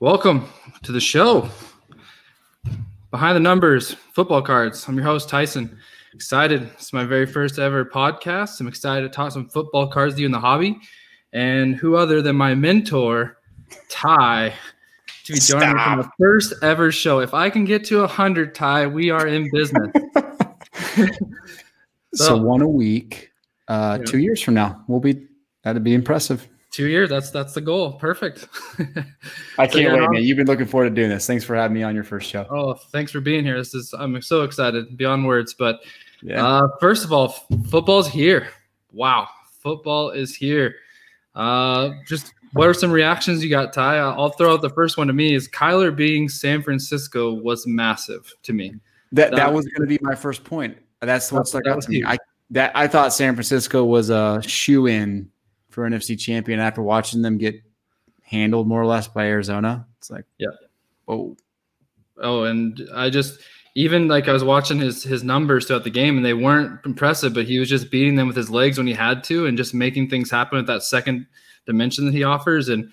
Welcome to the show. Behind the numbers, football cards. I'm your host, Tyson. Excited. It's my very first ever podcast. I'm excited to talk some football cards to you in the hobby. And who other than my mentor, Ty, to be joining me for the first ever show. If I can get to 100, Ty, we are in business. so, so, one a week, uh, yeah. two years from now, we'll be, that'd be impressive. Two years. That's that's the goal. Perfect. I can't so, wait, man. You've been looking forward to doing this. Thanks for having me on your first show. Oh, thanks for being here. This is I'm so excited beyond words. But yeah. uh, first of all, football's here. Wow, football is here. Uh, just what are some reactions you got, Ty? I'll throw out the first one to me is Kyler being San Francisco was massive to me. That that, that was going to be my first point. That's what stuck out to me. I that I thought San Francisco was a shoe in for an NFC champion after watching them get handled more or less by Arizona. It's like, yeah. Oh, oh, and I just even like I was watching his his numbers throughout the game, and they weren't impressive, but he was just beating them with his legs when he had to, and just making things happen with that second dimension that he offers. And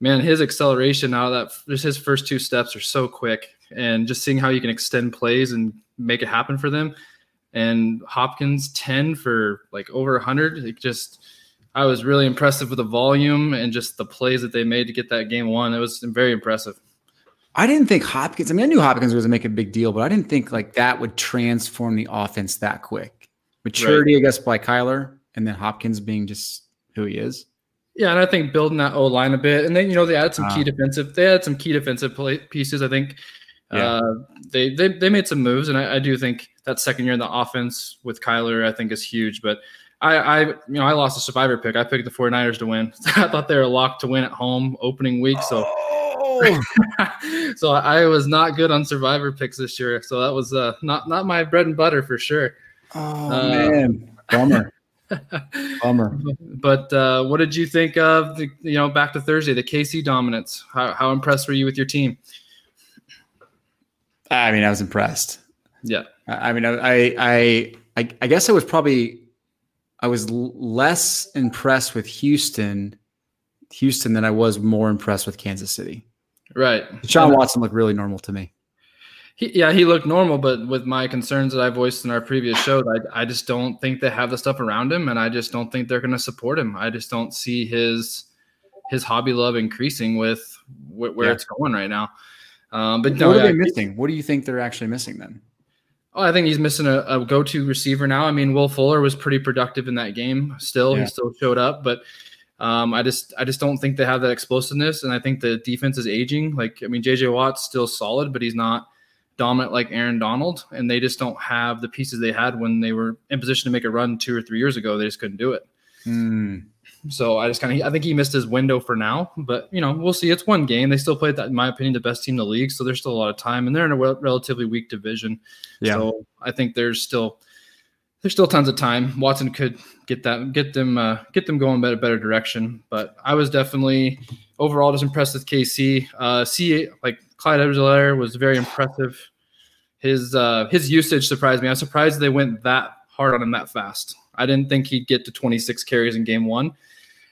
man, his acceleration out of that just his first two steps are so quick, and just seeing how you can extend plays and make it happen for them. And Hopkins ten for like over hundred, it just I was really impressive with the volume and just the plays that they made to get that game won. It was very impressive. I didn't think Hopkins. I mean, I knew Hopkins was going to make a big deal, but I didn't think like that would transform the offense that quick. Maturity, right. I guess, by Kyler, and then Hopkins being just who he is. Yeah, and I think building that O line a bit, and then you know they added some key defensive. They had some key defensive play, pieces. I think yeah. uh, they, they they made some moves, and I, I do think that second year in the offense with Kyler, I think is huge. But I, I, you know, I lost a survivor pick. I picked the 49ers to win. I thought they were locked to win at home opening week. So, oh. so I was not good on survivor picks this year. So that was uh, not not my bread and butter for sure. Oh uh, man, bummer. Bummer. But uh, what did you think of the, you know, back to Thursday, the KC dominance? How, how impressed were you with your team? I mean, I was impressed. Yeah. I mean, I, I, I, I guess I was probably I was less impressed with Houston, Houston than I was more impressed with Kansas City. Right. Sean Watson looked really normal to me. He, yeah, he looked normal, but with my concerns that I voiced in our previous show, I, I just don't think they have the stuff around him, and I just don't think they're going to support him. I just don't see his his hobby love increasing with wh- where yeah. it's going right now. Um, but what no, are they missing? What do you think they're actually missing then? Oh, I think he's missing a, a, go-to receiver now. I mean, Will Fuller was pretty productive in that game. Still, yeah. he still showed up, but um, I just I just don't think they have that explosiveness, and I think the defense is aging. Like, I mean, JJ Watt's still solid, but he's not dominant like Aaron Donald, and they just don't have the pieces they had when they were in position to make a run two or three years ago. They just couldn't do it. Mm. So I just kind of I think he missed his window for now, but you know we'll see. It's one game. They still played that, in my opinion, the best team in the league. So there's still a lot of time, and they're in a relatively weak division. Yeah. So I think there's still there's still tons of time. Watson could get that get them uh, get them going in a better direction. But I was definitely overall just impressed with KC. Uh, see like Clyde Edwards was very impressive. His uh, his usage surprised me. I'm surprised they went that hard on him that fast. I didn't think he'd get to 26 carries in game one.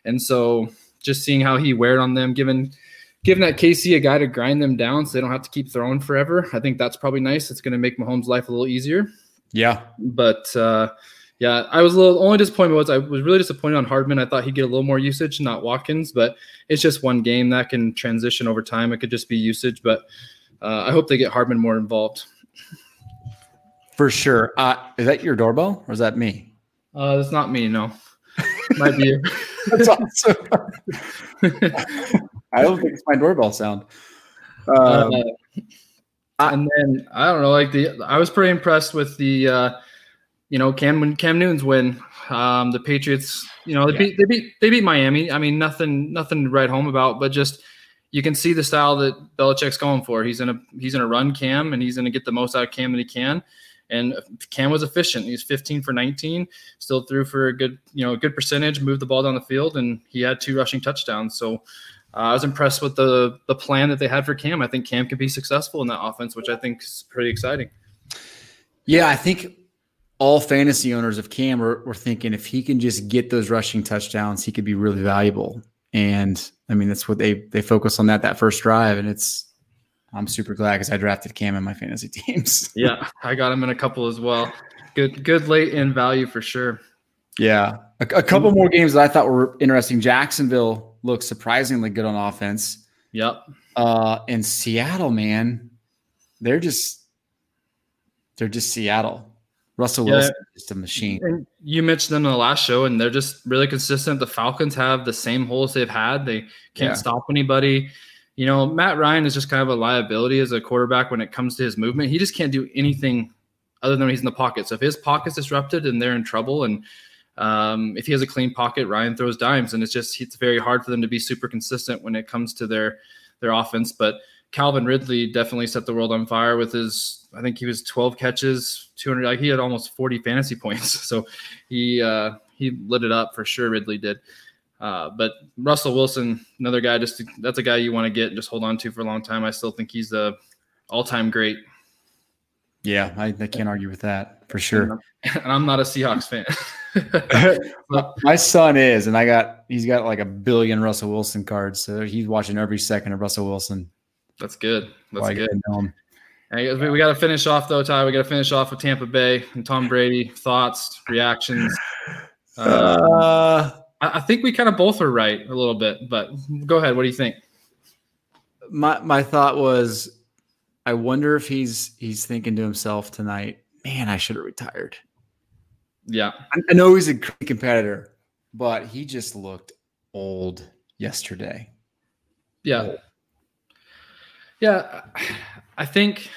And so just seeing how he weared on them, given giving that KC a guy to grind them down so they don't have to keep throwing forever. I think that's probably nice. It's going to make Mahomes' life a little easier. Yeah. But uh, yeah, I was a little only disappointed was I was really disappointed on Hardman. I thought he'd get a little more usage, not Watkins, but it's just one game that can transition over time. It could just be usage, but uh, I hope they get Hardman more involved. For sure. Uh, is that your doorbell or is that me? Uh, that's not me. No, be you. That's awesome. I don't think it's my doorbell sound. Um, uh, and then I don't know, like the I was pretty impressed with the uh, you know Cam Cam Newton's win. Um, the Patriots, you know, they yeah. beat they beat they beat Miami. I mean, nothing nothing to write home about, but just you can see the style that Belichick's going for. He's gonna he's gonna run Cam and he's gonna get the most out of Cam that he can. And Cam was efficient. He's 15 for 19, still threw for a good, you know, a good percentage, moved the ball down the field, and he had two rushing touchdowns. So uh, I was impressed with the the plan that they had for Cam. I think Cam can be successful in that offense, which I think is pretty exciting. Yeah, I think all fantasy owners of Cam were, were thinking if he can just get those rushing touchdowns, he could be really valuable. And I mean, that's what they they focus on that that first drive, and it's I'm super glad because I drafted Cam in my fantasy teams. yeah, I got him in a couple as well. Good, good late in value for sure. Yeah, a, a couple more games that I thought were interesting. Jacksonville looks surprisingly good on offense. Yep. Uh, in Seattle, man, they're just they're just Seattle. Russell Wilson yeah. just a machine. And you mentioned them in the last show, and they're just really consistent. The Falcons have the same holes they've had. They can't yeah. stop anybody. You know, Matt Ryan is just kind of a liability as a quarterback when it comes to his movement. He just can't do anything other than when he's in the pocket. So if his pocket's disrupted and they're in trouble, and um, if he has a clean pocket, Ryan throws dimes, and it's just it's very hard for them to be super consistent when it comes to their their offense. But Calvin Ridley definitely set the world on fire with his. I think he was 12 catches, 200. Like he had almost 40 fantasy points. So he uh, he lit it up for sure. Ridley did. Uh, but Russell Wilson, another guy, just that's a guy you want to get and just hold on to for a long time. I still think he's the all-time great. Yeah, I, I can't argue with that for sure. And I'm not a Seahawks fan. My son is, and I got he's got like a billion Russell Wilson cards, so he's watching every second of Russell Wilson. That's good. That's good. Hey, we got to finish off though, Ty. We got to finish off with Tampa Bay and Tom Brady. Thoughts, reactions. Uh, uh, I, I think we kind of both are right a little bit, but go ahead. What do you think? My my thought was, I wonder if he's he's thinking to himself tonight, man, I should have retired. Yeah, I, I know he's a great competitor, but he just looked old yesterday. Yeah. Old. Yeah, I think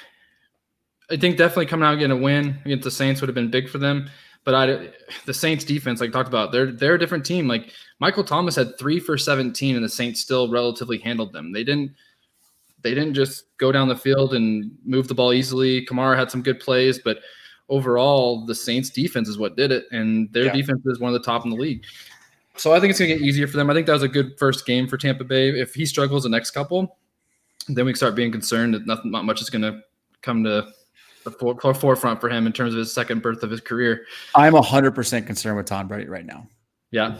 I think definitely coming out getting a win against the Saints would have been big for them. But I, the Saints defense, like I talked about, they're they're a different team. Like Michael Thomas had three for seventeen, and the Saints still relatively handled them. They didn't they didn't just go down the field and move the ball easily. Kamara had some good plays, but overall, the Saints defense is what did it, and their yeah. defense is one of the top in the league. So I think it's going to get easier for them. I think that was a good first game for Tampa Bay. If he struggles the next couple, then we start being concerned that nothing, not much is going to come to the for, forefront for him in terms of his second birth of his career. I'm 100% concerned with Tom Brady right now. Yeah.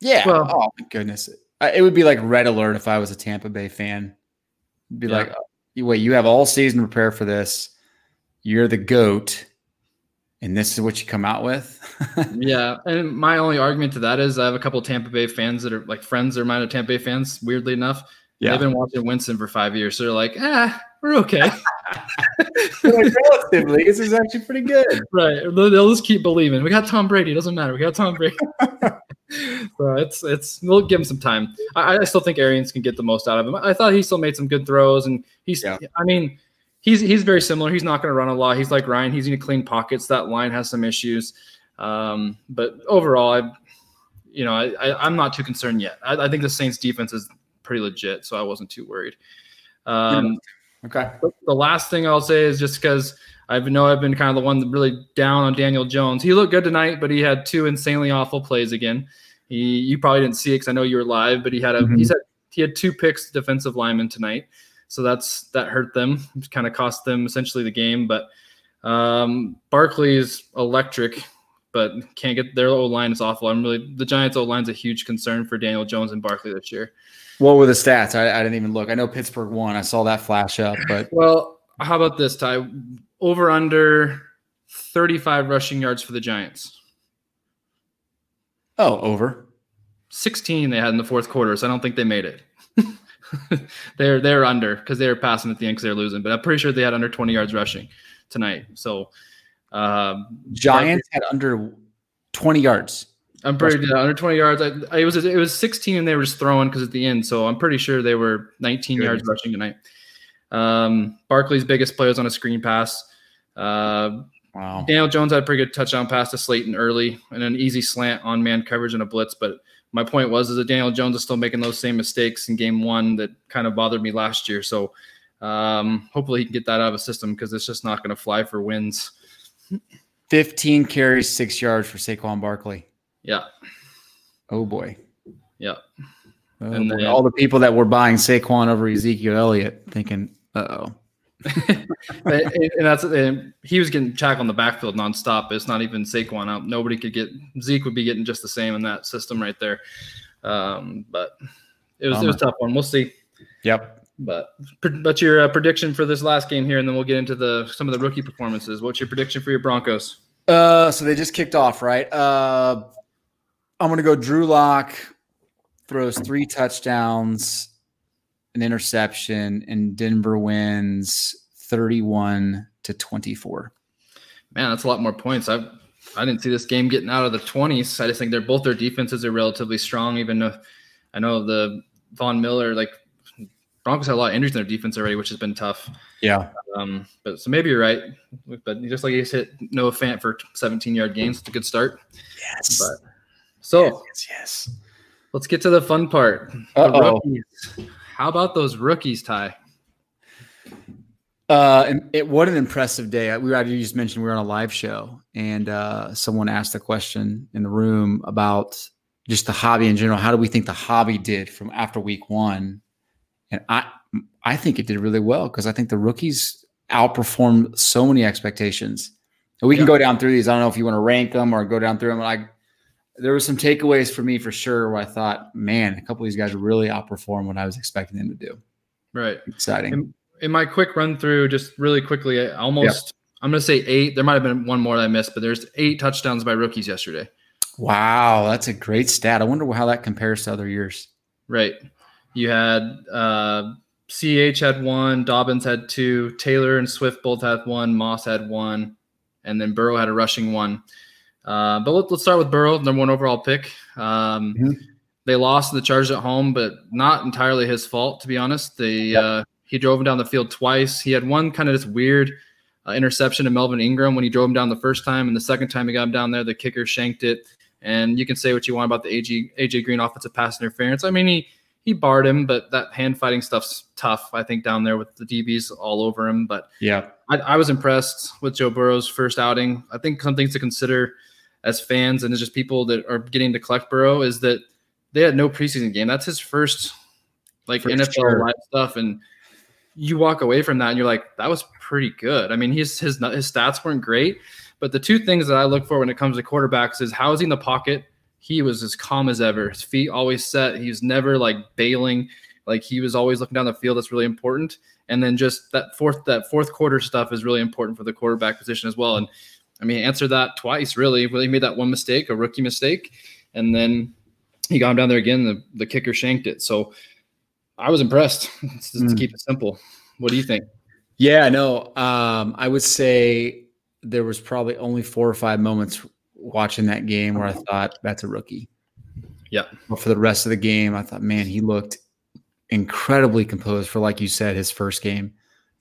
Yeah. Well, oh, my goodness. It would be like red alert if I was a Tampa Bay fan. It'd be yeah. like, oh, wait, you have all season to prepare for this. You're the GOAT and this is what you come out with. yeah, and my only argument to that is I have a couple Tampa Bay fans that are like friends are mine of Tampa Bay fans. Weirdly enough, yeah. They've been watching Winston for five years. So they're like, ah, we're okay. like, relatively, this is actually pretty good. Right. They'll, they'll, just keep believing. We got Tom Brady. It doesn't matter. We got Tom Brady. so it's it's we'll give him some time. I, I, still think Arians can get the most out of him. I thought he still made some good throws, and he's. Yeah. I mean, he's he's very similar. He's not going to run a lot. He's like Ryan. He's going to clean pockets. That line has some issues, um, but overall, I, you know, I, I am not too concerned yet. I, I think the Saints defense is pretty legit, so I wasn't too worried. Um, okay. The last thing I'll say is just because I know I've been kind of the one really down on Daniel Jones. He looked good tonight, but he had two insanely awful plays again. He you probably didn't see it because I know you were live, but he had a mm-hmm. he said he had two picks defensive linemen tonight, so that's that hurt them. It kind of cost them essentially the game. But um, Barkley is electric but can't get their O line is awful. I'm really the Giants O line's a huge concern for Daniel Jones and Barkley this year. What were the stats? I, I, didn't even look. I know Pittsburgh won. I saw that flash up, but well, how about this, Ty? Over under 35 rushing yards for the Giants. Oh, over. 16 they had in the fourth quarter, so I don't think they made it. they're they're under because they were passing at the end because they're losing, but I'm pretty sure they had under 20 yards rushing tonight. So um, Giants had under 20 yards. I'm pretty yeah, under 20 yards. I, I, it was it was 16 and they were just throwing because at the end. So I'm pretty sure they were 19 Good. yards rushing tonight. Um, Barkley's biggest play was on a screen pass. Uh, wow. Daniel Jones had a pretty good touchdown pass to Slayton early and an easy slant on man coverage and a blitz. But my point was is that Daniel Jones is still making those same mistakes in game one that kind of bothered me last year. So um, hopefully he can get that out of the system because it's just not going to fly for wins. 15 carries, six yards for Saquon Barkley. Yeah. Oh boy. Yeah. Oh and then, all the people that were buying Saquon over Ezekiel Elliott thinking, uh oh. and that's and he was getting Jack on the backfield nonstop. It's not even Saquon out. Nobody could get Zeke would be getting just the same in that system right there. Um, but it was um, it was tough one. We'll see. Yep. But but your uh, prediction for this last game here, and then we'll get into the some of the rookie performances. What's your prediction for your Broncos? Uh, so they just kicked off, right? Uh, I'm gonna go. Drew Lock throws three touchdowns, an interception, and Denver wins 31 to 24. Man, that's a lot more points. I I didn't see this game getting out of the 20s. I just think they're both their defenses are relatively strong. Even though I know the Von Miller, like Broncos had a lot of injuries in their defense already, which has been tough. Yeah. Um, but so maybe you're right. But just like you hit Noah Fant for 17 yard gains, it's a good start. Yes. But, so yes, yes, Let's get to the fun part. The How about those rookies, Ty? Uh, and it what an impressive day. We you just mentioned we were on a live show, and uh, someone asked a question in the room about just the hobby in general. How do we think the hobby did from after week one? And I, I think it did really well because I think the rookies outperformed so many expectations. And we can go down through these. I don't know if you want to rank them or go down through them. There were some takeaways for me for sure where I thought, man, a couple of these guys really outperformed what I was expecting them to do. Right. Exciting in my quick run through, just really quickly, I almost yep. I'm going to say eight. There might have been one more that I missed, but there's eight touchdowns by rookies yesterday. Wow, that's a great stat. I wonder how that compares to other years. Right. You had uh, CH had one, Dobbins had two, Taylor and Swift both had one, Moss had one, and then Burrow had a rushing one. Uh, but let, us start with Burrow, number one overall pick. Um, mm-hmm. They lost the Chargers at home, but not entirely his fault, to be honest. They yep. uh, he drove him down the field twice. He had one kind of this weird uh, interception to Melvin Ingram when he drove him down the first time, and the second time he got him down there, the kicker shanked it. And you can say what you want about the AJ, AJ Green offensive pass interference. I mean, he he barred him, but that hand fighting stuff's tough. I think down there with the DBs all over him. But yeah, I, I was impressed with Joe Burrow's first outing. I think some things to consider as fans and as just people that are getting to collect Burrow is that they had no preseason game. That's his first like For NFL sure. live stuff, and you walk away from that and you're like, that was pretty good. I mean, his his his stats weren't great, but the two things that I look for when it comes to quarterbacks is housing the pocket. He was as calm as ever. His feet always set. He was never like bailing. Like he was always looking down the field. That's really important. And then just that fourth that fourth quarter stuff is really important for the quarterback position as well. And I mean, answer that twice really. Really made that one mistake, a rookie mistake, and then he got him down there again. The the kicker shanked it. So I was impressed. Let's, mm. keep it simple. What do you think? Yeah, no, um, I would say there was probably only four or five moments watching that game where I thought that's a rookie. Yeah. But for the rest of the game, I thought, man, he looked incredibly composed for, like you said, his first game.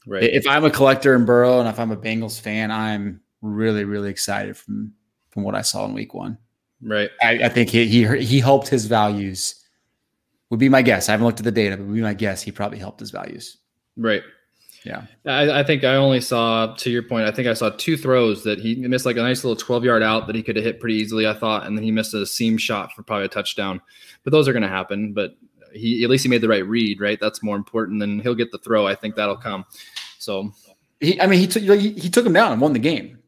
Right. If I'm a collector in Burrow and if I'm a Bengals fan, I'm really, really excited from from what I saw in Week One. Right. I, I think he he he helped his values would be my guess. I haven't looked at the data, but would be my guess. He probably helped his values. Right. Yeah. I, I, think I only saw, to your point, I think I saw two throws that he missed like a nice little 12 yard out that he could have hit pretty easily, I thought. And then he missed a seam shot for probably a touchdown. But those are going to happen. But he, at least he made the right read, right? That's more important than he'll get the throw. I think that'll come. So, he, I mean, he took, he, he took him down and won the game.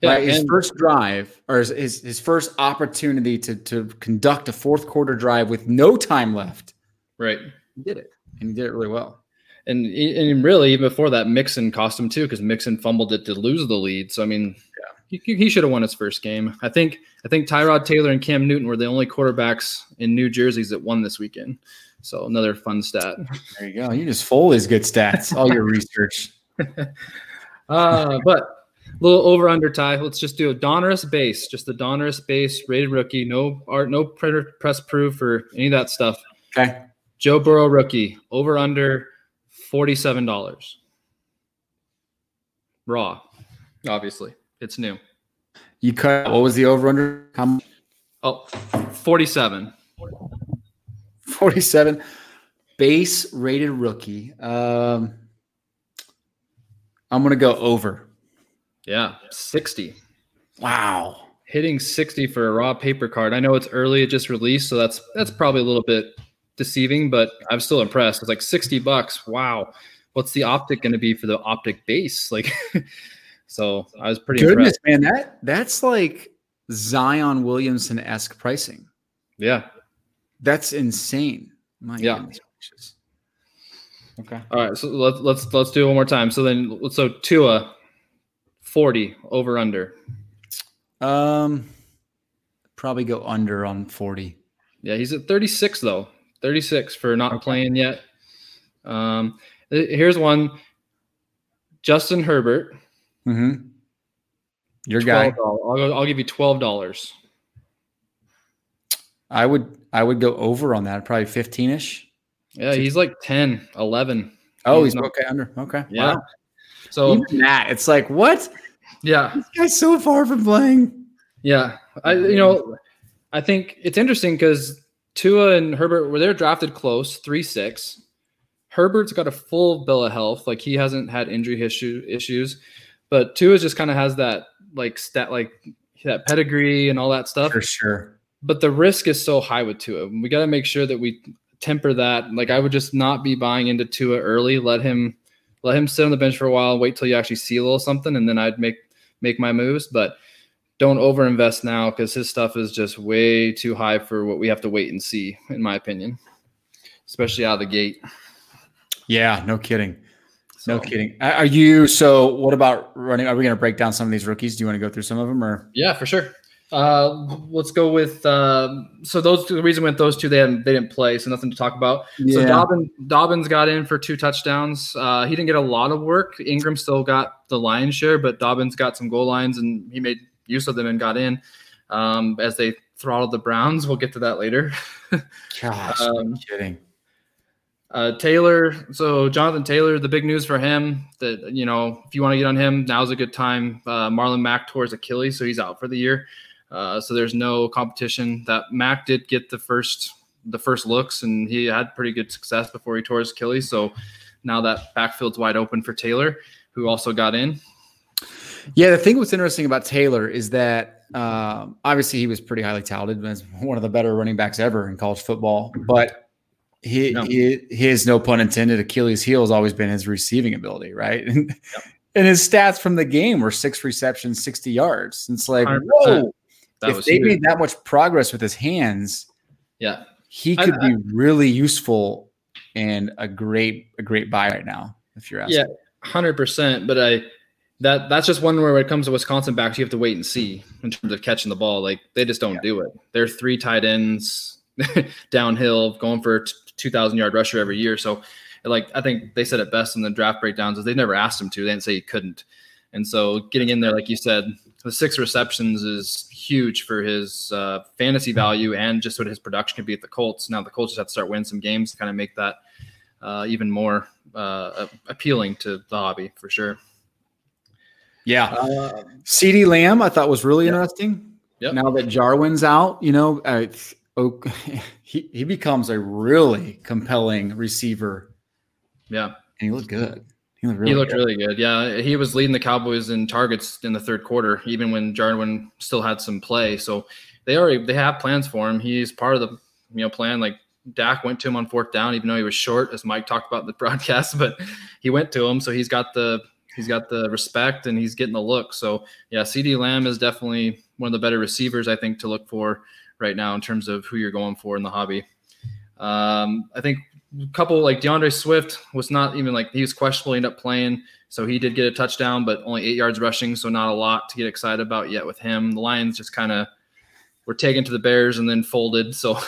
Yeah, right? his first drive or his, his, his first opportunity to to conduct a fourth quarter drive with no time left. Right. He did it. And he did it really well. And and really even before that Mixon cost him too because Mixon fumbled it to lose the lead. So I mean, yeah. he, he should have won his first game. I think I think Tyrod Taylor and Cam Newton were the only quarterbacks in New Jerseys that won this weekend. So another fun stat. There you go. You just full these good stats. All your research. uh, but little over under Ty. Let's just do a Donruss base, just a Donruss base rated rookie. No art, no printer press proof or any of that stuff. Okay. Joe Burrow rookie over under forty seven dollars. Raw, obviously, it's new. You cut. What was the over under? How Oh, 47. 47 base rated rookie. Um, I'm going to go over. Yeah, 60. Wow. Hitting 60 for a raw paper card. I know it's early, it just released, so that's that's probably a little bit deceiving, but I'm still impressed. It's like 60 bucks. Wow. What's the optic going to be for the optic base? Like so I was pretty Goodness, impressed. man. That that's like Zion Williamson esque pricing. Yeah. That's insane. My yeah. Goodness. Okay. All right. So let's let's let's do it one more time. So then so Tua, forty over under. Um, probably go under on forty. Yeah, he's at thirty six though. Thirty six for not okay. playing yet. Um, here's one. Justin Herbert. Mm-hmm. Your guy. I'll, go, I'll give you twelve dollars. I would I would go over on that, probably 15ish. Yeah, he's like 10, 11. Oh, he's, he's not, okay under. Okay. Yeah. Wow. So even that, it's like what? Yeah. This guy's so far from playing. Yeah. I you know, I think it's interesting because Tua and Herbert were they're drafted close, three six. Herbert's got a full bill of health, like he hasn't had injury issue issues, but Tua just kind of has that like stat like that pedigree and all that stuff. For sure. But the risk is so high with Tua. We got to make sure that we temper that. Like I would just not be buying into Tua early. Let him let him sit on the bench for a while, wait till you actually see a little something, and then I'd make make my moves. But don't overinvest now because his stuff is just way too high for what we have to wait and see, in my opinion. Especially out of the gate. Yeah, no kidding. So, no kidding. Are you so what about running? Are we going to break down some of these rookies? Do you want to go through some of them or? Yeah, for sure. Uh, let's go with uh, so those the reason went those two they didn't they didn't play so nothing to talk about. Yeah. So Dobbins Dobbins got in for two touchdowns. Uh, he didn't get a lot of work. Ingram still got the lion's share, but Dobbins got some goal lines and he made use of them and got in. Um, as they throttled the Browns, we'll get to that later. Gosh, um, kidding. Uh, Taylor, so Jonathan Taylor, the big news for him that you know if you want to get on him, now's a good time. Uh, Marlon Mack tore his Achilles, so he's out for the year. Uh, so there's no competition. That Mack did get the first the first looks, and he had pretty good success before he tore his Achilles. So now that backfield's wide open for Taylor, who also got in. Yeah, the thing what's interesting about Taylor is that um, obviously he was pretty highly touted as one of the better running backs ever in college football, but he, no. he his no pun intended Achilles heel has always been his receiving ability, right? And, yep. and his stats from the game were six receptions, sixty yards. It's like 100%. whoa that if they huge. made that much progress with his hands, yeah, he could I, I, be really useful and a great a great buy right now. If you're asking, yeah, hundred percent. But I that that's just one where when it comes to Wisconsin backs, you have to wait and see in terms of catching the ball. Like they just don't yeah. do it. They're three tight ends downhill, going for a two thousand yard rusher every year. So, like I think they said it best in the draft breakdowns is they never asked him to. They didn't say he couldn't. And so getting in there, like you said, the six receptions is huge for his uh, fantasy value and just what his production could be at the Colts. Now the Colts just have to start winning some games to kind of make that uh, even more uh, appealing to the hobby for sure. Yeah, uh, CeeDee Lamb I thought was really yeah. interesting. Yep. Now that Jarwin's out, you know, uh, oh, he he becomes a really compelling receiver. Yeah, and he looked good. He looked, really, he looked really good. Yeah, he was leading the Cowboys in targets in the third quarter, even when Jarwin still had some play. So they already they have plans for him. He's part of the you know plan. Like Dak went to him on fourth down, even though he was short, as Mike talked about in the broadcast. But he went to him, so he's got the he's got the respect and he's getting the look. So yeah, CeeDee Lamb is definitely one of the better receivers I think to look for right now in terms of who you're going for in the hobby. Um, I think couple like DeAndre Swift was not even like he was questionable, he ended up playing. So he did get a touchdown, but only eight yards rushing. So not a lot to get excited about yet with him. The Lions just kind of were taken to the Bears and then folded. So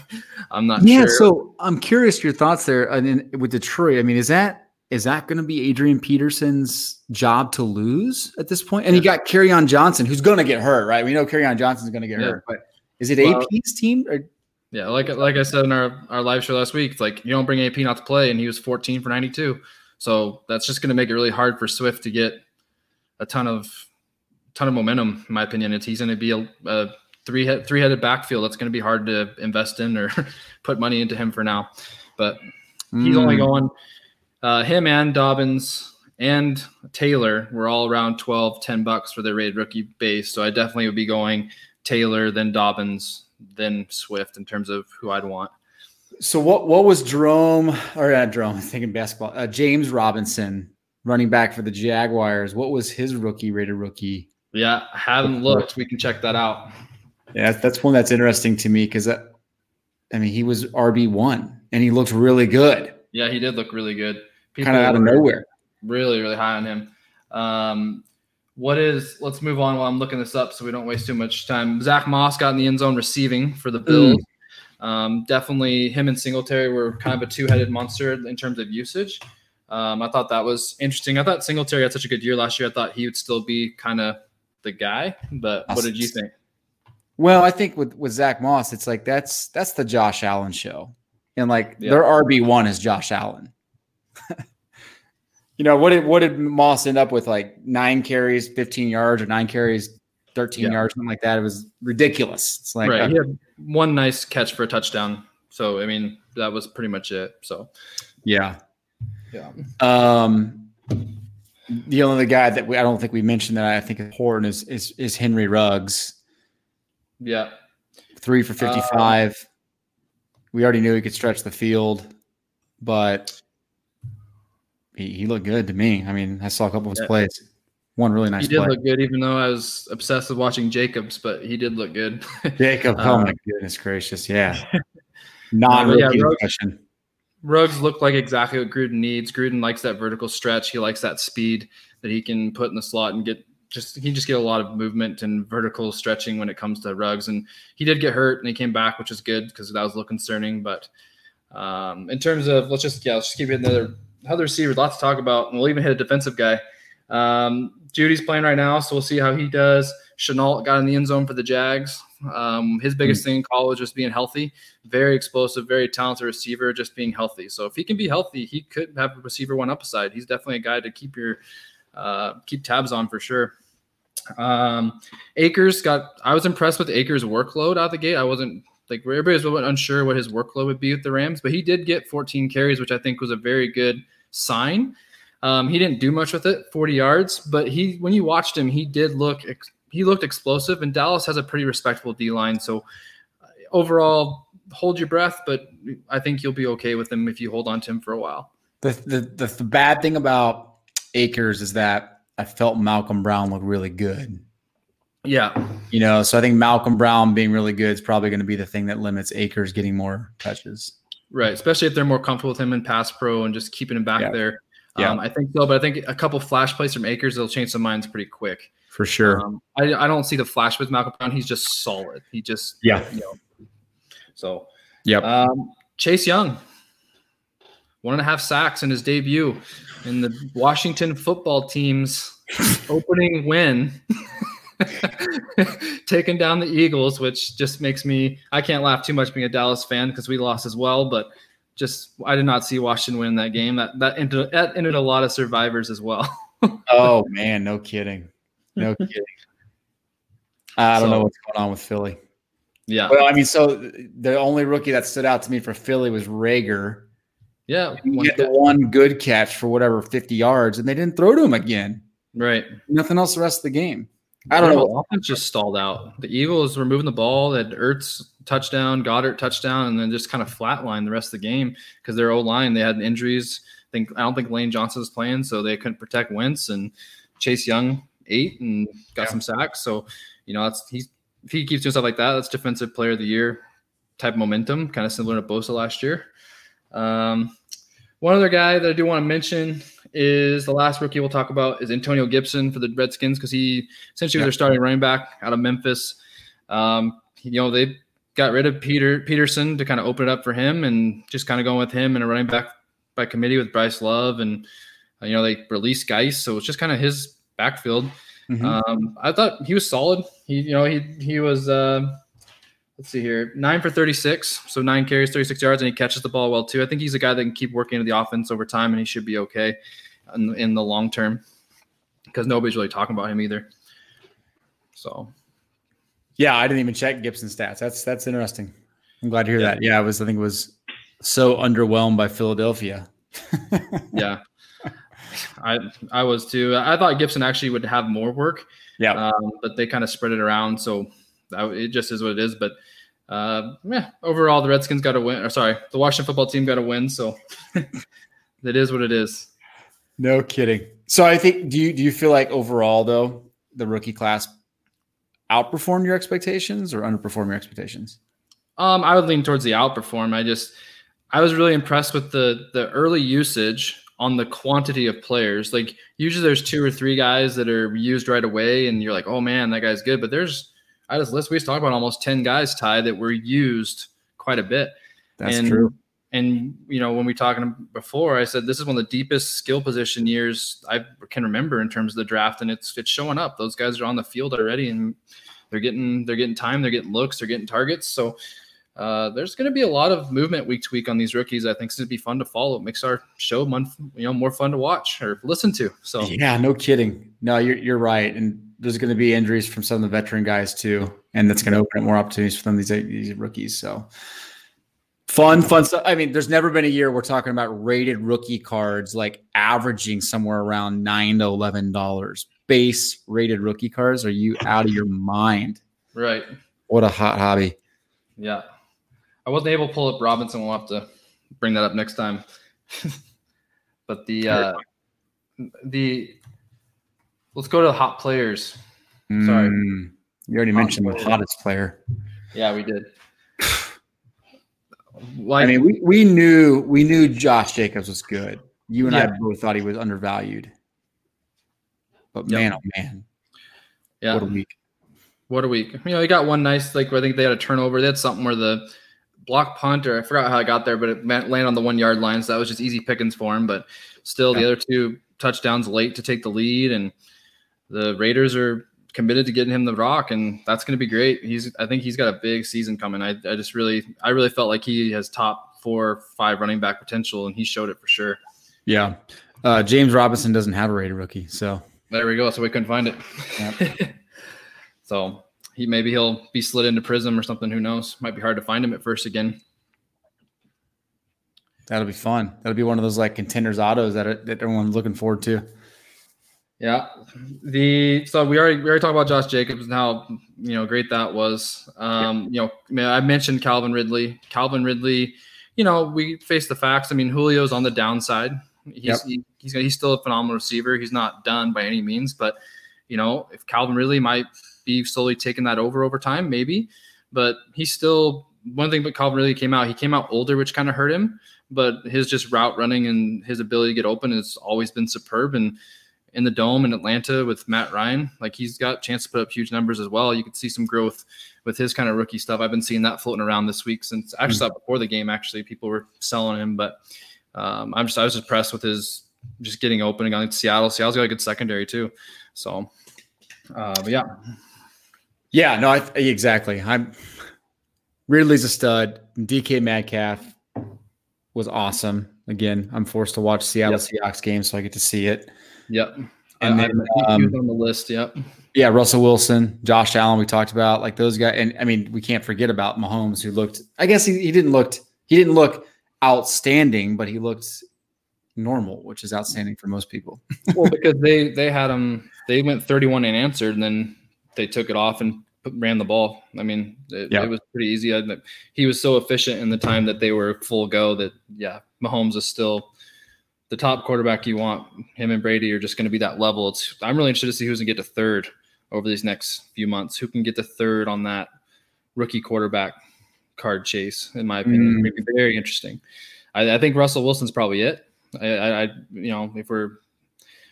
I'm not yeah, sure. so I'm curious your thoughts there. I mean, with Detroit, I mean, is that is that going to be Adrian Peterson's job to lose at this point? And yeah. you got Kerryon Johnson, who's going to get hurt, right? We know Kerryon Johnson's going to get yeah. hurt, but is it well, AP's team or yeah, like like I said in our, our live show last week, it's like you don't bring AP not to play, and he was 14 for 92. So that's just going to make it really hard for Swift to get a ton of ton of momentum. In my opinion, it's he's going to be a, a three head three headed backfield. That's going to be hard to invest in or put money into him for now. But he's mm. only going uh, him and Dobbins and Taylor were all around 12, 10 bucks for their rated rookie base. So I definitely would be going Taylor, then Dobbins, than Swift in terms of who I'd want. So what what was Jerome or uh, Jerome? I'm thinking basketball. Uh, James Robinson, running back for the Jaguars. What was his rookie rated rookie? Yeah, I haven't looked. We can check that out. Yeah, that's one that's interesting to me because I mean, he was RB one, and he looked really good. Yeah, he did look really good. Kind of out of nowhere. Really, really high on him. Um, what is? Let's move on while I'm looking this up, so we don't waste too much time. Zach Moss got in the end zone receiving for the Bills. Mm. Um, definitely, him and Singletary were kind of a two-headed monster in terms of usage. Um, I thought that was interesting. I thought Singletary had such a good year last year. I thought he would still be kind of the guy. But what did you think? Well, I think with with Zach Moss, it's like that's that's the Josh Allen show, and like yeah. their RB one is Josh Allen. you know what did what did Moss end up with? Like nine carries, fifteen yards, or nine carries, thirteen yeah. yards, something like that. It was ridiculous. It's like right. Uh, he had one nice catch for a touchdown. So I mean, that was pretty much it. So yeah, yeah. Um, the only guy that we, I don't think we mentioned that I think is important is is, is Henry Ruggs. Yeah. Three for 55. Uh, we already knew he could stretch the field, but he, he looked good to me. I mean, I saw a couple of his yeah. plays. One really nice. He did play. look good, even though I was obsessed with watching Jacobs, but he did look good. Jacob, oh my goodness gracious, yeah. Non yeah, Ruggs, Ruggs looked like exactly what Gruden needs. Gruden likes that vertical stretch. He likes that speed that he can put in the slot and get just he just get a lot of movement and vertical stretching when it comes to Ruggs. And he did get hurt and he came back, which is good because that was a little concerning. But um, in terms of let's just yeah, let's just keep it another other receivers, lots to talk about. And we'll even hit a defensive guy. Um, Jeudy's playing right now, so we'll see how he does. Shenault got in the end zone for the Jags. Um, his biggest thing in college was being healthy. Very explosive, very talented receiver, just being healthy. So if he can be healthy, he could have a receiver one upside. He's definitely a guy to keep your uh, keep tabs on for sure. Um, Akers got. I was impressed with Akers' workload out the gate. I wasn't like everybody was a little unsure what his workload would be with the Rams, but he did get 14 carries, which I think was a very good sign. Um, he didn't do much with it, 40 yards, but he when you watched him, he did look he looked explosive. And Dallas has a pretty respectable D line, so uh, overall, hold your breath. But I think you'll be okay with him if you hold on to him for a while. The the the, the bad thing about Akers is that I felt Malcolm Brown look really good. Yeah. You know, so I think Malcolm Brown being really good is probably going to be the thing that limits Akers getting more touches. Right. Especially if they're more comfortable with him in pass pro and just keeping him back yeah. there. Yeah. Um, I think so, but I think a couple flash plays from Akers, they'll change some minds pretty quick. For sure. Um, I, I don't see the flash with Malcolm Brown. He's just solid. He just, yeah. You know, so, yeah. Um, Chase Young, one and a half sacks in his debut in the Washington football team's opening win, taking down the Eagles, which just makes me I can't laugh too much being a Dallas fan because we lost as well, but just I did not see Washington win that game. That that ended, that ended a lot of survivors as well. oh man, no kidding, no kidding. I don't so, know what's going on with Philly. Yeah. Well, I mean, so the only rookie that stood out to me for Philly was Reagor. Yeah, he had the one good catch for whatever 50 yards, and they didn't throw to him again. Right. Nothing else the rest of the game. I don't know. Offense just stalled out. The Eagles were moving the ball. That Ertz touchdown, Goedert touchdown, and then just kind of flatlined the rest of the game because their old line they had injuries. I think I don't think Lane Johnson was playing, so they couldn't protect Wentz and Chase Young ate and got yeah. some sacks. So you know that's he's if he keeps doing stuff like that, that's defensive player of the year type momentum, kind of similar to Bosa last year. Um, one other guy that I do want to mention is the last rookie we'll talk about is Antonio Gibson for the Redskins because he essentially was their starting running back out of Memphis. Um, you know, they got rid of Peter Peterson to kind of open it up for him and just kind of going with him and a running back by committee with Bryce Love and uh, you know they released Guice, so it's just kind of his backfield. Mm-hmm. Um, I thought he was solid. He you know he he was. Uh, let's see here, nine for 36. So nine carries, 36 yards, and he catches the ball well too. I think he's a guy that can keep working into the offense over time, and he should be okay in, in the long term because nobody's really talking about him either. So, yeah, I didn't even check Gibson's stats. That's that's interesting. I'm glad to hear yeah. that. Yeah, I was. I think it was so underwhelmed by Philadelphia. yeah, I I was too. I thought Gibson actually would have more work. Yeah, um, but they kind of spread it around. So it just is what it is. But uh, yeah, overall, the Redskins got a win. Or sorry, the Washington football team got a win. So it is what it is. No kidding. So I think do you do you feel like overall though the rookie class outperformed your expectations or underperformed your expectations? Um, I would lean towards the outperform. I just I was really impressed with the the early usage on the quantity of players. Like usually there's two or three guys that are used right away, and you're like, oh man, that guy's good. But there's I just list we just talked about almost ten guys, Ty, that were used quite a bit. That's and, true. And you know, when we talking before, I said this is one of the deepest skill position years I can remember in terms of the draft, and it's it's showing up. Those guys are on the field already, and they're getting they're getting time, they're getting looks, they're getting targets. So uh, there's going to be a lot of movement week to week on these rookies. I think it's going to be fun to follow. It makes our show month, you know, more fun to watch or listen to. So yeah, no kidding. No, you're you're right, and there's going to be injuries from some of the veteran guys too, and that's going to open up more opportunities for them these these rookies. So fun, fun stuff. I mean, there's never been a year we're talking about rated rookie cards like averaging somewhere around nine to eleven dollars. Base rated rookie cards. Are you out of your mind? Right. What a hot hobby. Yeah. I wasn't able to pull up Robinson. We'll have to bring that up next time. but the uh, the let's go to the hot players. Sorry, mm, you already hot mentioned player. the hottest player. Yeah, we did. like, I mean, we, we knew we knew Josh Jacobs was good. You and yeah. I both thought he was undervalued. But yep. man, oh man, yeah, what a week! What a week! You know, he got one nice like I think they had a turnover. They had something where the block punt, or I forgot how I got there, but it meant landed on the one yard line. So that was just easy pickings for him. But still, yeah. the other two touchdowns late to take the lead, and the Raiders are committed to getting him the rock, and that's going to be great. He's, I think he's got a big season coming. I, I just really, I really felt like he has top four, five running back potential, and he showed it for sure. Yeah, uh, James Robinson doesn't have a rated rookie, so there we go. So we couldn't find it. Yep. so he maybe he'll be slid into Prism or something. Who knows? Might be hard to find him at first again. That'll be fun. That'll be one of those like contenders autos that, that everyone's looking forward to. Yeah, the so we already we already talked about Josh Jacobs and how you know great that was. Um, you know, I mentioned Calvin Ridley. Calvin Ridley, you know, we face the facts. I mean, Julio's on the downside. He's yep. he, he's he's still a phenomenal receiver. He's not done by any means, but you know, if Calvin Ridley might be slowly taking that over over time, maybe. But he's still one thing. But Calvin really came out. He came out older, which kind of hurt him. But his just route running and his ability to get open has always been superb. And in the dome in Atlanta with Matt Ryan, like he's got a chance to put up huge numbers as well. You could see some growth with his kind of rookie stuff. I've been seeing that floating around this week since actually mm-hmm. before the game. Actually, people were selling him, but um, I'm just I was impressed with his just getting open and going to Seattle. Seattle's got a good secondary too. So, uh, but yeah. Yeah, no, I, exactly. I'm Ridley's a stud. DK Metcalf was awesome. Again, I'm forced to watch Seattle yep. Seahawks games, so I get to see it. Yep. And I, then um, on the list. Yep. Yeah, Russell Wilson, Josh Allen, we talked about like those guys, and I mean, we can't forget about Mahomes, who looked. I guess he, he didn't looked he didn't look outstanding, but he looked normal, which is outstanding for most people. well, because they they had him, they went 31 and answered, and then they took it off and ran the ball. I mean, it, yeah. it was pretty easy. I, he was so efficient in the time that they were full go that yeah, Mahomes is still the top quarterback you want. Him and Brady are just going to be that level. It's I'm really interested to see who's going to get to third over these next few months. Who can get to third on that rookie quarterback card chase? In my opinion, mm. very interesting. I, I, think Russell Wilson's probably it. I, I, you know, if we're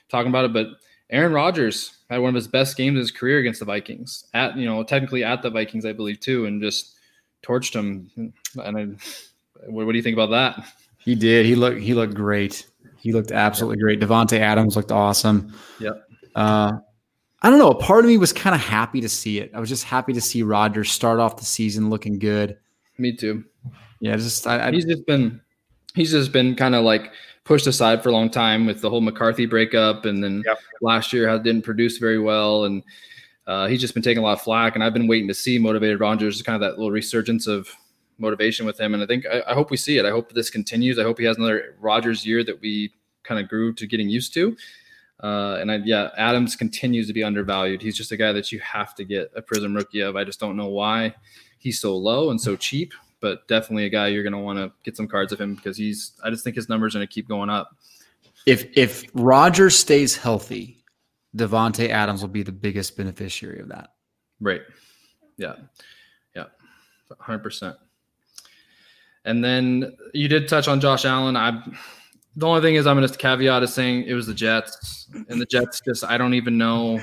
talking about it, but Aaron Rodgers had one of his best games of his career against the Vikings. At you know, technically at the Vikings, I believe too, and just torched him. And I, what, what do you think about that? He did. He looked. He looked great. He looked absolutely great. Davante Adams looked awesome. Yep. Uh, I don't know. A part of me was kind of happy to see it. I was just happy to see Rodgers start off the season looking good. Me too. Yeah, just I, I, he's just been he's just been kind of like pushed aside for a long time with the whole McCarthy breakup, and then yep. last year didn't produce very well, and uh, he's just been taking a lot of flack. And I've been waiting to see motivated Rodgers, kind of that little resurgence of motivation with him. And I think I, I, hope we see it. I hope this continues. I hope he has another Rodgers year that we kind of grew to getting used to. Uh, and I, yeah, Adams continues to be undervalued. He's just a guy that you have to get a Prism rookie of. I just don't know why he's so low and so cheap but definitely a guy you're going to want to get some cards of him because he's. I just think his numbers are going to keep going up. If if Roger stays healthy, Davante Adams will be the biggest beneficiary of that. Right. Yeah. Yeah. Hundred percent. And then you did touch on Josh Allen. I the only thing is I'm going to caveat is saying it was the Jets, and the Jets just I don't even know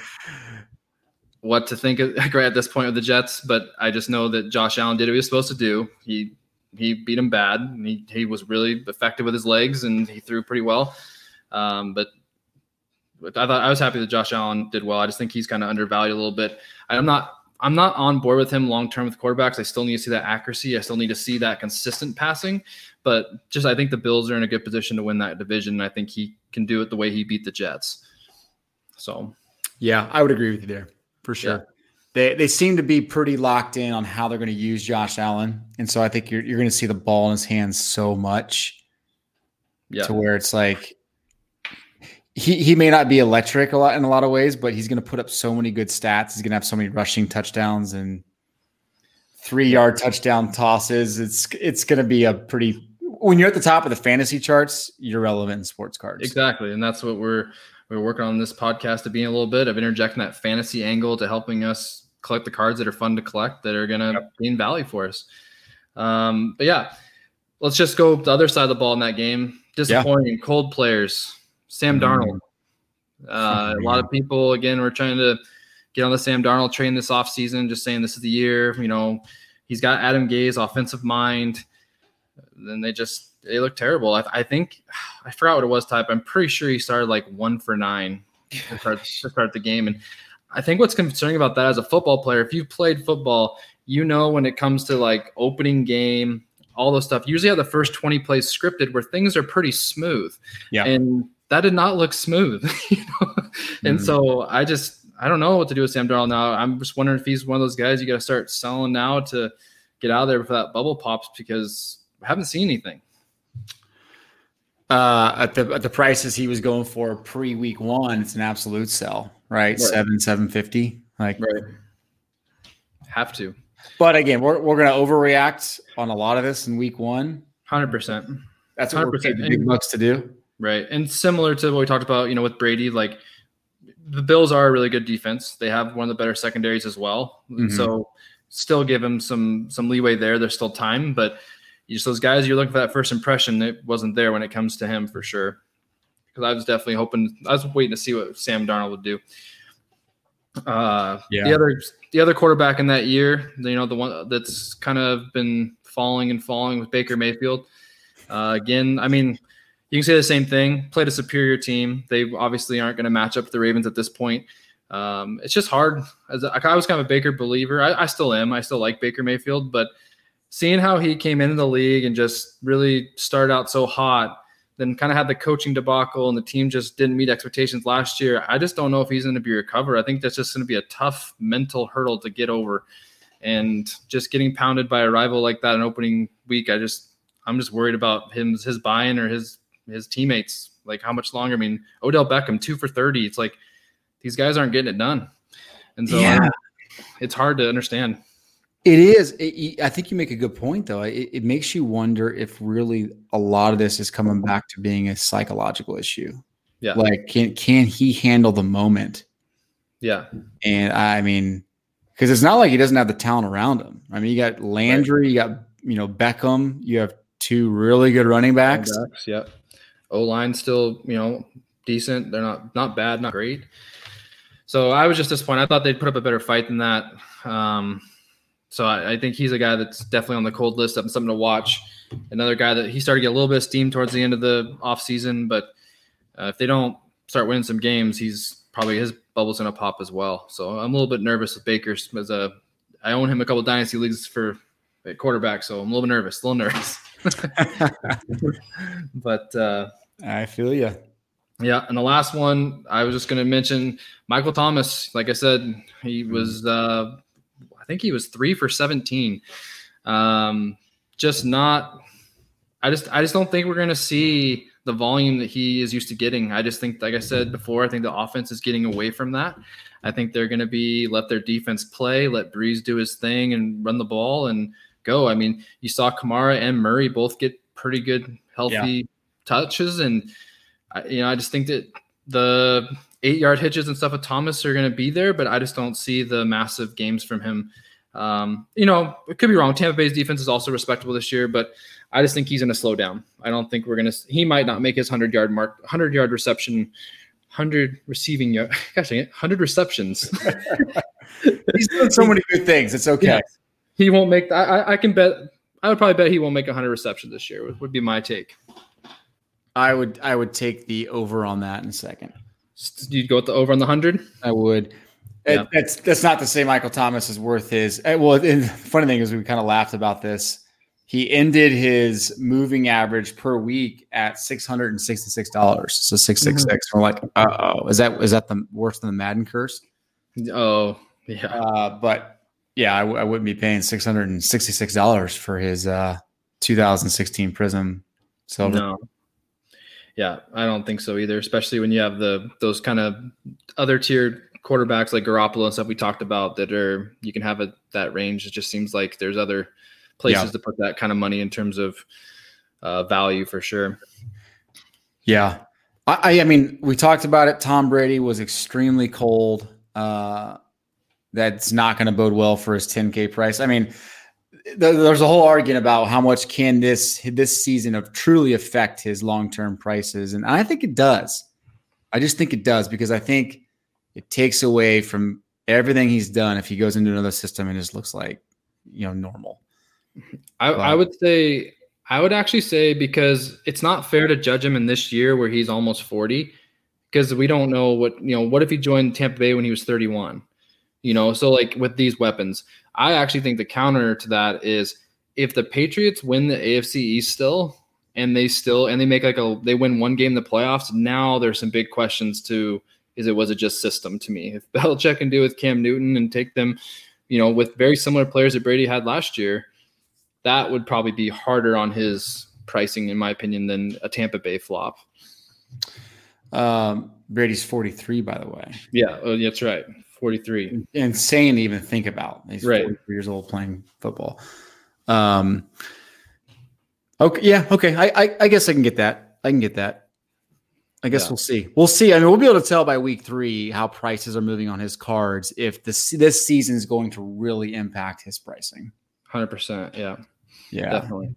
what to think of right at this point with the Jets, but I just know that Josh Allen did what he was supposed to do. He he beat him bad. He he was really effective with his legs, and he threw pretty well. Um, but I thought I was happy that Josh Allen did well. I just think he's kind of undervalued a little bit. I'm not I'm not on board with him long term with quarterbacks. I still need to see that accuracy. I still need to see that consistent passing. But just I think the Bills are in a good position to win that division. And I think he can do it the way he beat the Jets. So yeah, I would agree with you there for sure. Yeah. They, they seem to be pretty locked in on how they're going to use Josh Allen. And so I think you're, you're going to see the ball in his hands so much yeah. to where it's like he he may not be electric a lot in a lot of ways, but he's going to put up so many good stats. He's going to have so many rushing touchdowns and three yard touchdown tosses. It's it's going to be a pretty when you're at the top of the fantasy charts, you're relevant in sports cards. Exactly, and that's what we're we're working on this podcast to being a little bit of interjecting that fantasy angle to helping us collect the cards that are fun to collect that are going to yep. be in value for us. Um, but yeah, let's just go the other side of the ball in that game. Disappointing, yeah. cold players. Sam mm-hmm. Darnold. Uh, a lot of people, again, were trying to get on the Sam Darnold train this offseason, just saying this is the year. You know, he's got Adam Gase offensive mind. Then they just they look terrible. I, I, think I forgot what it was. Type. I'm pretty sure he started like one for nine to start, to start the game. And I think what's concerning about that as a football player, if you've played football, you know when it comes to like opening game, all those stuff. Usually have the first 20 plays scripted where things are pretty smooth. Yeah. And that did not look smooth. you know? And mm so I just I don't know what to do with Sam Darnold now. I'm just wondering if he's one of those guys you got to start selling now to get out of there before that bubble pops because I haven't seen anything. Uh, at the at the prices he was going for pre week one, it's an absolute sell, right? right. Seven seven fifty, like right. Have to. But again, we're we're gonna overreact on a lot of this in week one. Hundred percent. That's what 100%. we're paid the big bucks to do. Right. And similar to what we talked about, you know, with Brady, like the Bills are a really good defense. They have one of the better secondaries as well. Mm-hmm. So still give him some some leeway there. There's still time, but just those guys you're looking for that first impression, it wasn't there when it comes to him for sure. Because I was definitely hoping I was waiting to see what Sam Darnold would do. Uh yeah. the other the other quarterback in that year, you know, the one that's kind of been falling and falling with Baker Mayfield. Uh, again, I mean, you can say the same thing. Played a superior team. They obviously aren't going to match up the Ravens at this point. Um, it's just hard. As a, I was kind of a Baker believer. I, I, still am. I still like Baker Mayfield, but seeing how he came into the league and just really started out so hot, then kind of had the coaching debacle and the team just didn't meet expectations last year. I just don't know if he's going to be recovered. I think that's just going to be a tough mental hurdle to get over. And just getting pounded by a rival like that in opening week, I just I'm just worried about him his buy-in or his his teammates. Like how much longer? I mean, Odell Beckham two for thirty. It's like these guys aren't getting it done, and so yeah. it's hard to understand. It is. It, I think you make a good point, though. It, it, makes you wonder if really a lot of this is coming back to being a psychological issue. Yeah. Like, can can he handle the moment? Yeah. And I mean, because it's not like he doesn't have the talent around him. I mean, you got Landry, right. you got you know Beckham, you have two really good running backs. Running backs yep. O line still, you know, decent. They're not not bad, not great. So I was just disappointed. I thought they'd put up a better fight than that. Um, so I, I, think he's a guy that's definitely on the cold list. Something to watch. Another guy that he started to get a little bit of steam towards the end of the offseason, but uh, if they don't start winning some games, he's probably his bubble's going to pop as well. So I'm a little bit nervous with Baker as a. I own him a couple dynasty leagues for a quarterback, so I'm a little bit nervous, a little nervous. but uh, I feel you. Yeah, and the last one I was just going to mention Michael Thomas. Like I said, he hmm. was uh, I think he was three for seventeen. Um, just not. I just I just don't think we're going to see the volume that he is used to getting. I just think, like I said before, I think the offense is getting away from that. I think they're going to be let their defense play, let Brees do his thing and run the ball and go. I mean, you saw Kamara and Murray both get pretty good, healthy yeah. Touches, and you know, I just think that the eight yard hitches and stuff with Thomas are going to be there, but I just don't see the massive games from him. Um, you know, it could be wrong. Tampa Bay's defense is also respectable this year, but I just think he's going to slow down. I don't think we're going to. He might not make his hundred yard mark, hundred yard reception, hundred receiving yard. Gosh hundred receptions. he's doing so many good things. It's okay. Yeah. He won't make. I, I can bet. I would probably bet he won't make hundred receptions this year. Would, would be my take. I would. I would take the over on that in a second. You'd go with the over on the hundred. I would. Yeah. that's that's not to say Michael Thomas is worth his. Eh, well, the funny thing is we kind of laughed about this. He ended his moving average per week at six hundred and sixty six dollars. So six six six. Mm-hmm. We're like, oh, is that is that the worse than the Madden curse? Oh yeah. Uh, but yeah, I w- I wouldn't be paying six hundred and sixty six dollars for his uh, 2016 Prizm Silver. No. Yeah, I don't think so either. Especially when you have the those kind of other tiered quarterbacks like Garoppolo and stuff we talked about that are you can have a, that range. It just seems like there's other places yeah. to put that kind of money in terms of uh, value for sure. Yeah, I, I mean we talked about it. Tom Brady was extremely cold. Uh, that's not going to bode well for his 10k price. I mean, there's a whole argument about how much can this this season of truly affect his long term prices, and I think it does. I just think it does because I think it takes away from everything he's done if he goes into another system and just looks like you know normal. I, but, I would say I would actually say because it's not fair to judge him in this year where he's almost 40 because we don't know what you know what if he joined Tampa Bay when he was 31 you know so like with these weapons I actually think the counter to that is if the Patriots win the AFC East still and they still and they make like a they win one game in the playoffs now there's some big questions to is it was it just system to me? If Belichick can do with Cam Newton and take them, you know, with very similar players that Brady had last year, that would probably be harder on his pricing, in my opinion, than a Tampa Bay flop. Um, Brady's 43, by the way. Yeah, oh, that's right. 43. Insane to even think about. He's right. 43 years old playing football. Um, okay. Yeah. Okay. I, I, I guess I can get that. I can get that. I guess yeah. we'll see. We'll see. I mean, we'll be able to tell by week three how prices are moving on his cards if this this season is going to really impact his pricing. Hundred percent. Yeah. Yeah. Definitely.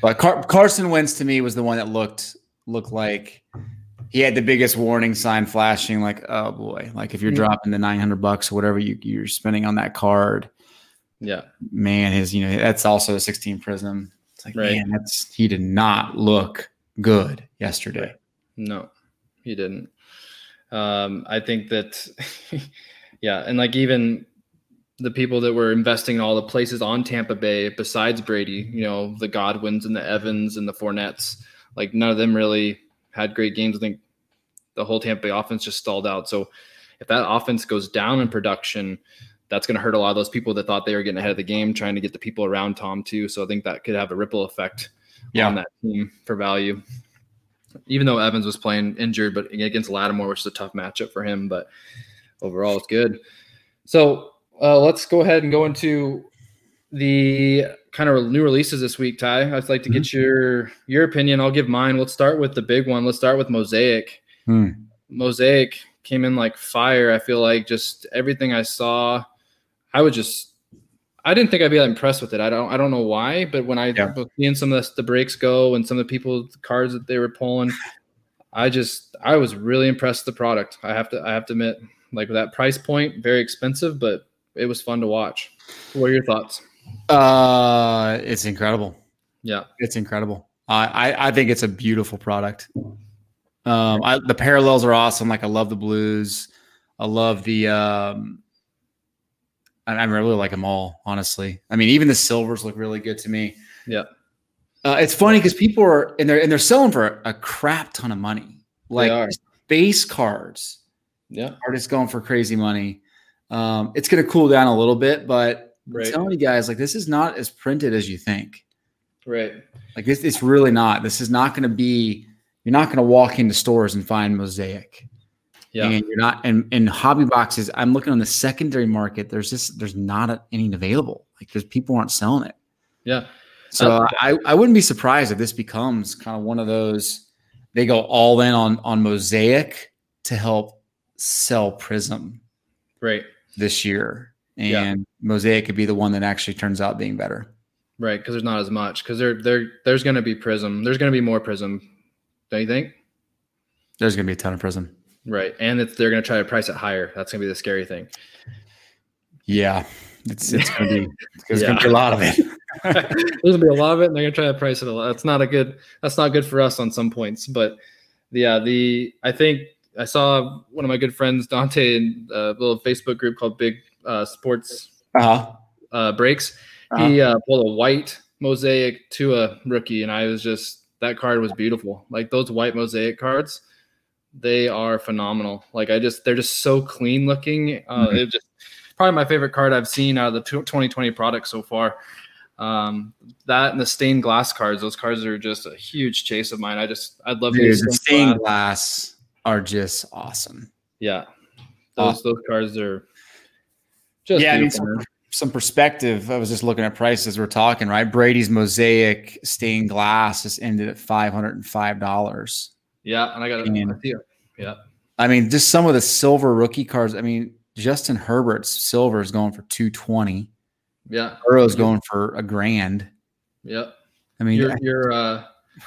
But Car- Carson Wentz to me was the one that looked looked like he had the biggest warning sign flashing. Like, oh boy! Like if you're mm-hmm. dropping the nine hundred bucks or whatever you, you're spending on that card. Yeah. Man, his you know that's also a sixteen prism. It's like right. man, that's he did not look good yesterday. No, he didn't. Um, I think that, yeah, and like even the people that were investing in all the places on Tampa Bay besides Brady, you know, the Godwins and the Evans and the Fournettes, like none of them really had great games. I think the whole Tampa Bay offense just stalled out. So if that offense goes down in production, that's going to hurt a lot of those people that thought they were getting ahead of the game, trying to get the people around Tom too. So I think that could have a ripple effect yeah. on that team for value even though Evans was playing injured, but against Lattimore, which is a tough matchup for him. But overall, it's good. So uh, let's go ahead and go into the kind of new releases this week. Ty, I'd like to get mm-hmm. your your opinion. I'll give mine. Let's start with the big one. Let's start with Mosaic. Hmm. Mosaic came in like fire. I feel like just everything I saw, I would just I didn't think I'd be that impressed with it. I don't I don't know why, but when I yeah. was seeing some of the, the breaks go and some of the people the cards that they were pulling, I just I was really impressed with the product. I have to I have to admit, like that price point, very expensive, but it was fun to watch. What are your thoughts? Uh, it's incredible. Yeah, it's incredible. I I, I think it's a beautiful product. Um, I, the parallels are awesome. Like I love the blues. I love the um, I really like them all, honestly. I mean, even the silvers look really good to me. Yeah. Uh, it's funny because people are and they're and they're selling for a crap ton of money. Like base cards. Yeah. Are just going for crazy money. Um, it's gonna cool down a little bit, but right. I'm telling you guys, like this is not as printed as you think. Right. Like this, it's really not. This is not gonna be, you're not gonna walk into stores and find mosaic. Yeah. And you're not and in hobby boxes, I'm looking on the secondary market. There's just there's not a, any available. Like there's people aren't selling it. Yeah. So uh, I, I wouldn't be surprised if this becomes kind of one of those they go all in on on mosaic to help sell prism right this year and yeah. Mosaic could be the one that actually turns out being better. Right, because there's not as much. Because there, there, there's going to be Prizm. There's going to be more Prizm. Don't you think? There's going to be a ton of Prizm. Right, and they're going to try to price it higher. That's going to be the scary thing. Yeah, it's it's going to be there's yeah. going to be a lot of it. there's going to be a lot of it, and they're going to try to price it a lot. That's not a good. That's not good for us on some points. But yeah, the I think I saw one of my good friends Dante in a little Facebook group called Big uh, Sports uh-huh. uh, Breaks. Uh-huh. He uh, pulled a white mosaic to a rookie, and I was just that card was beautiful. Like those white mosaic cards, they are phenomenal. Like I just they're just so clean looking. Uh, mm-hmm. It just probably my favorite card I've seen out of the 2020 product so far. Um, that and the stained glass cards, those cards are just a huge chase of mine. I just I'd love Dude, to the stained glass. glass are just awesome. Yeah, those awesome. those cards are just yeah. I mean, some, perspective. I was just looking at prices. We're talking right. Brady's mosaic stained glass just ended at five hundred and five dollars. Yeah, and I got it. Yeah. I mean, just some of the silver rookie cards. I mean, Justin Herbert's silver is going for two twenty. Yeah. Burrow's going for a grand. Yep. I mean, your your uh,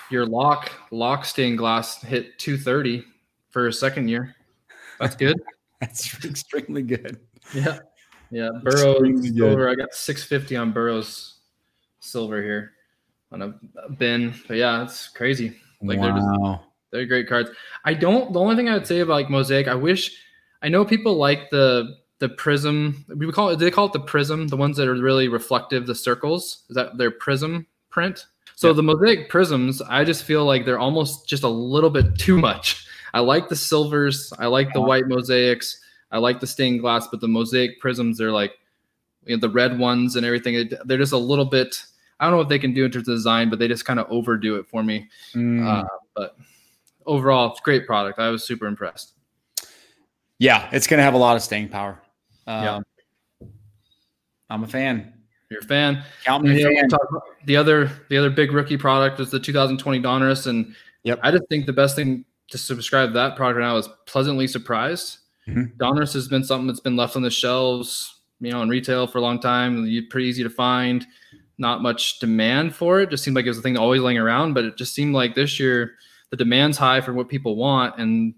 your lock lock stained glass hit two thirty for a second year. That's good. That's extremely good. Yeah. Yeah. Burrows silver. I got 650 on Burrows silver here on a, a bin. But yeah, it's crazy. Like wow. they're just they're great cards. I don't the only thing I would say about like Mosaic, I wish I know people like the the prism. We call it they call it the prism, the ones that are really reflective, the circles. Is that their prism print? So yeah. the mosaic prisms, I just feel like they're almost just a little bit too much. I like the silvers. I like the white mosaics. I like the stained glass, but the mosaic prisms, they're like you know, the red ones and everything. They're just a little bit. I don't know what they can do in terms of design, but they just kind of overdo it for me. Mm. Uh, but overall, it's a great product. I was super impressed. Yeah, it's going to have a lot of staying power. Um, yeah. I'm a fan. You're a fan. Count me fan. The other, the other big rookie product is the 2020 Donruss, and yep. I just think the best thing to subscribe to that product now is pleasantly surprised. Mm-hmm. Donruss has been something that's been left on the shelves, you know, in retail for a long time. Pretty easy to find, not much demand for it. Just seemed like it was a thing always laying around, but it just seemed like this year the demand's high for what people want and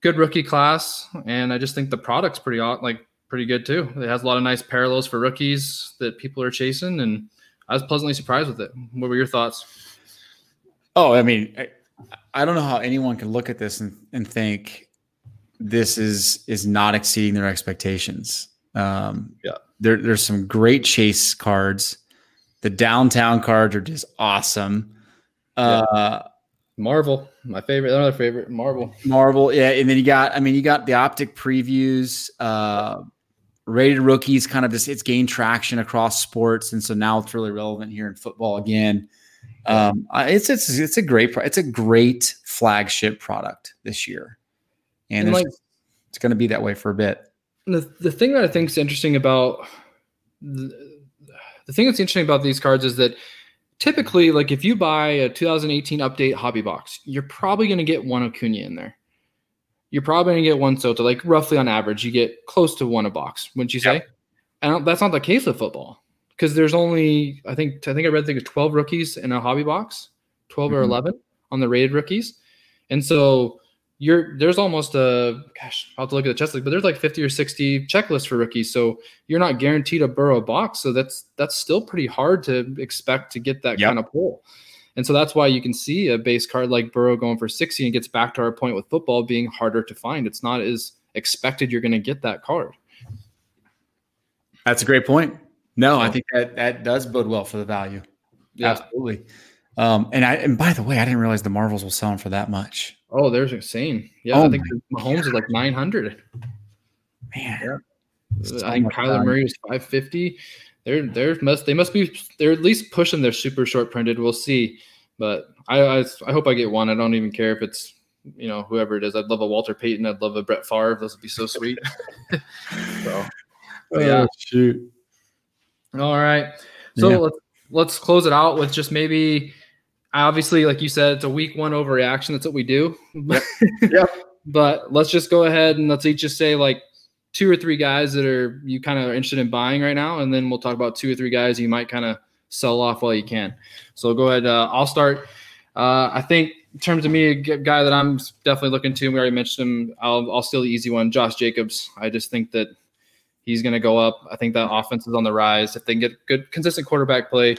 good rookie class. And I just think the product's pretty like pretty good too. It has a lot of nice parallels for rookies that people are chasing, and I was pleasantly surprised with it. What were your thoughts? Oh, I mean, I don't know how anyone can look at this and, and think this is is not exceeding their expectations. Um, yeah, there, there's some great chase cards. The downtown cards are just awesome. Uh, yeah. Marvel, my favorite, another favorite, Marvel. Marvel, yeah, and then you got, I mean, you got the optic previews, uh, rated rookies, kind of just it's gained traction across sports, and so now it's really relevant here in football again. Um, it's it's it's a great it's a great flagship product this year, and, and like, it's going to be that way for a bit. The the thing that I think is interesting about the, the thing that's interesting about these cards is that typically, like if you buy a 2018 update hobby box, you're probably going to get one Acuna in there. You're probably going to get one Soto, like roughly on average, you get close to one a box, wouldn't you say? Yep. And that's not the case with football because there's only I think I think I read think 12 rookies in a hobby box, 12 mm-hmm. or 11 on the rated rookies, and so you're there's almost a gosh I'll have to look at the checklist, but there's like 50 or 60 checklists for rookies, so you're not guaranteed a Burrow box, so that's that's still pretty hard to expect to get that yep. kind of pull. And so that's why you can see a base card like Burrow going for 60 and gets back to our point with football being harder to find. It's not as expected you're going to get that card. That's a great point. No, I think that that does bode well for the value. Yeah. Absolutely. Um, and I and by the way, I didn't realize the Marvels will sell them for that much. Oh, there's insane. Yeah, oh I think Mahomes is like nine hundred. Man, yeah. I think Kyler Murray is five fifty. They're they're must they must be they're at least pushing their super short printed. We'll see, but I, I I hope I get one. I don't even care if it's you know whoever it is. I'd love a Walter Payton. I'd love a Brett Favre. Those would be so sweet. so, oh, yeah, shoot. All right. So yeah. let's let's close it out with just maybe obviously, like you said, it's a week one overreaction. That's what we do. yeah. but let's just go ahead and let's each just say like two or three guys that are you kind of are interested in buying right now, and then we'll talk about two or three guys you might kind of sell off while you can. So go ahead. Uh, I'll start. Uh, I think in terms of me, a guy that I'm definitely looking to, we already mentioned him. I'll, I'll steal the easy one, Josh Jacobs. I just think that he's going to go up. I think that offense is on the rise. If they can get good, consistent quarterback play,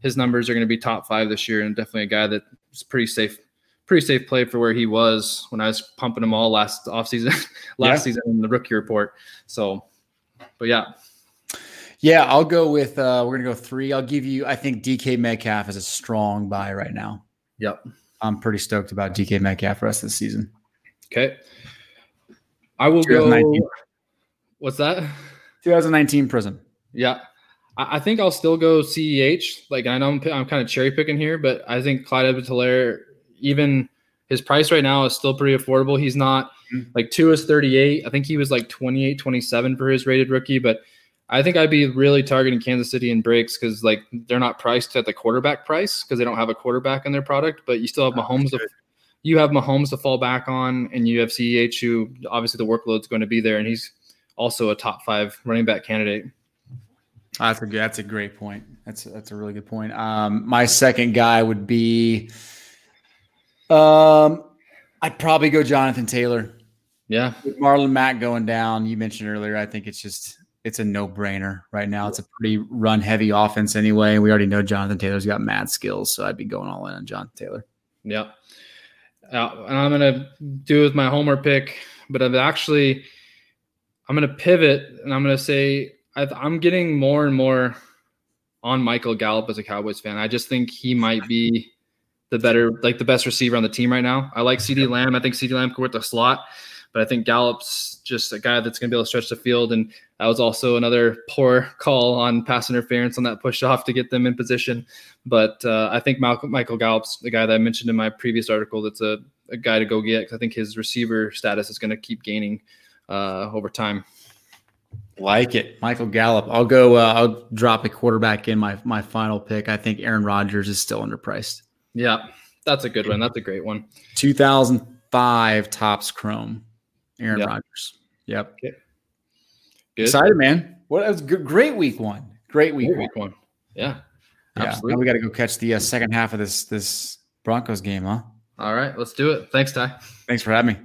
his numbers are going to be top five this year, and definitely a guy that's pretty safe, pretty safe play for where he was when I was pumping him all last offseason, last yeah. season in the rookie report. So, but yeah. Yeah, I'll go with uh we're gonna go three. I'll give you I think DK Metcalf is a strong buy right now. Yep. I'm pretty stoked about DK Metcalf rest of the season. Okay. I will go what's that? 2019 Prizm. Yeah. I, I think I'll still go CEH. Like I know I'm, I'm kind of cherry picking here, but I think Clyde Edwards-Helaire, even his price right now is still pretty affordable. He's not mm-hmm. like two is 38. I think he was like 28, 27 for his rated rookie, but I think I'd be really targeting Kansas City and breaks because like they're not priced at the quarterback price because they don't have a quarterback in their product, but you still have Mahomes. To, you have Mahomes to fall back on, and you have CEH who obviously the workload's going to be there, and he's also a top five running back candidate. That's a good, that's a great point. That's that's a really good point. Um, my second guy would be, um, I'd probably go Jonathan Taylor. Yeah, With Marlon Mack going down. You mentioned earlier. I think it's just it's a no brainer right now. It's a pretty run heavy offense anyway. We already know Jonathan Taylor's got mad skills, so I'd be going all in on Jonathan Taylor. Yeah. Uh, and I'm gonna do with my homer pick, but I've actually I'm gonna pivot and I'm gonna say i am getting more and more on Michael Gallup as a Cowboys fan. I just think he might be the better, like the best receiver on the team right now. I like CeeDee Lamb. I think CeeDee Lamb could work the slot. But I think Gallup's just a guy that's going to be able to stretch the field. And that was also another poor call on pass interference on that push off to get them in position. But uh, I think Malcolm, Michael Gallup's the guy that I mentioned in my previous article that's a, a guy to go get. because I think his receiver status is going to keep gaining uh, over time. Like it, Michael Gallup. I'll go. Uh, I'll drop a quarterback in my my final pick. I think Aaron Rodgers is still underpriced. Yeah, that's a good one. That's a great one. 2005 Topps Chrome. Aaron yep. Rodgers. Yep. Okay. Good. Excited, man. What was good, great week one. Great week, great week one. Yeah. Yeah. Absolutely. Now we got to go catch the uh, second half of this this Broncos game, huh? All right, let's do it. Thanks, Ty. Thanks for having me.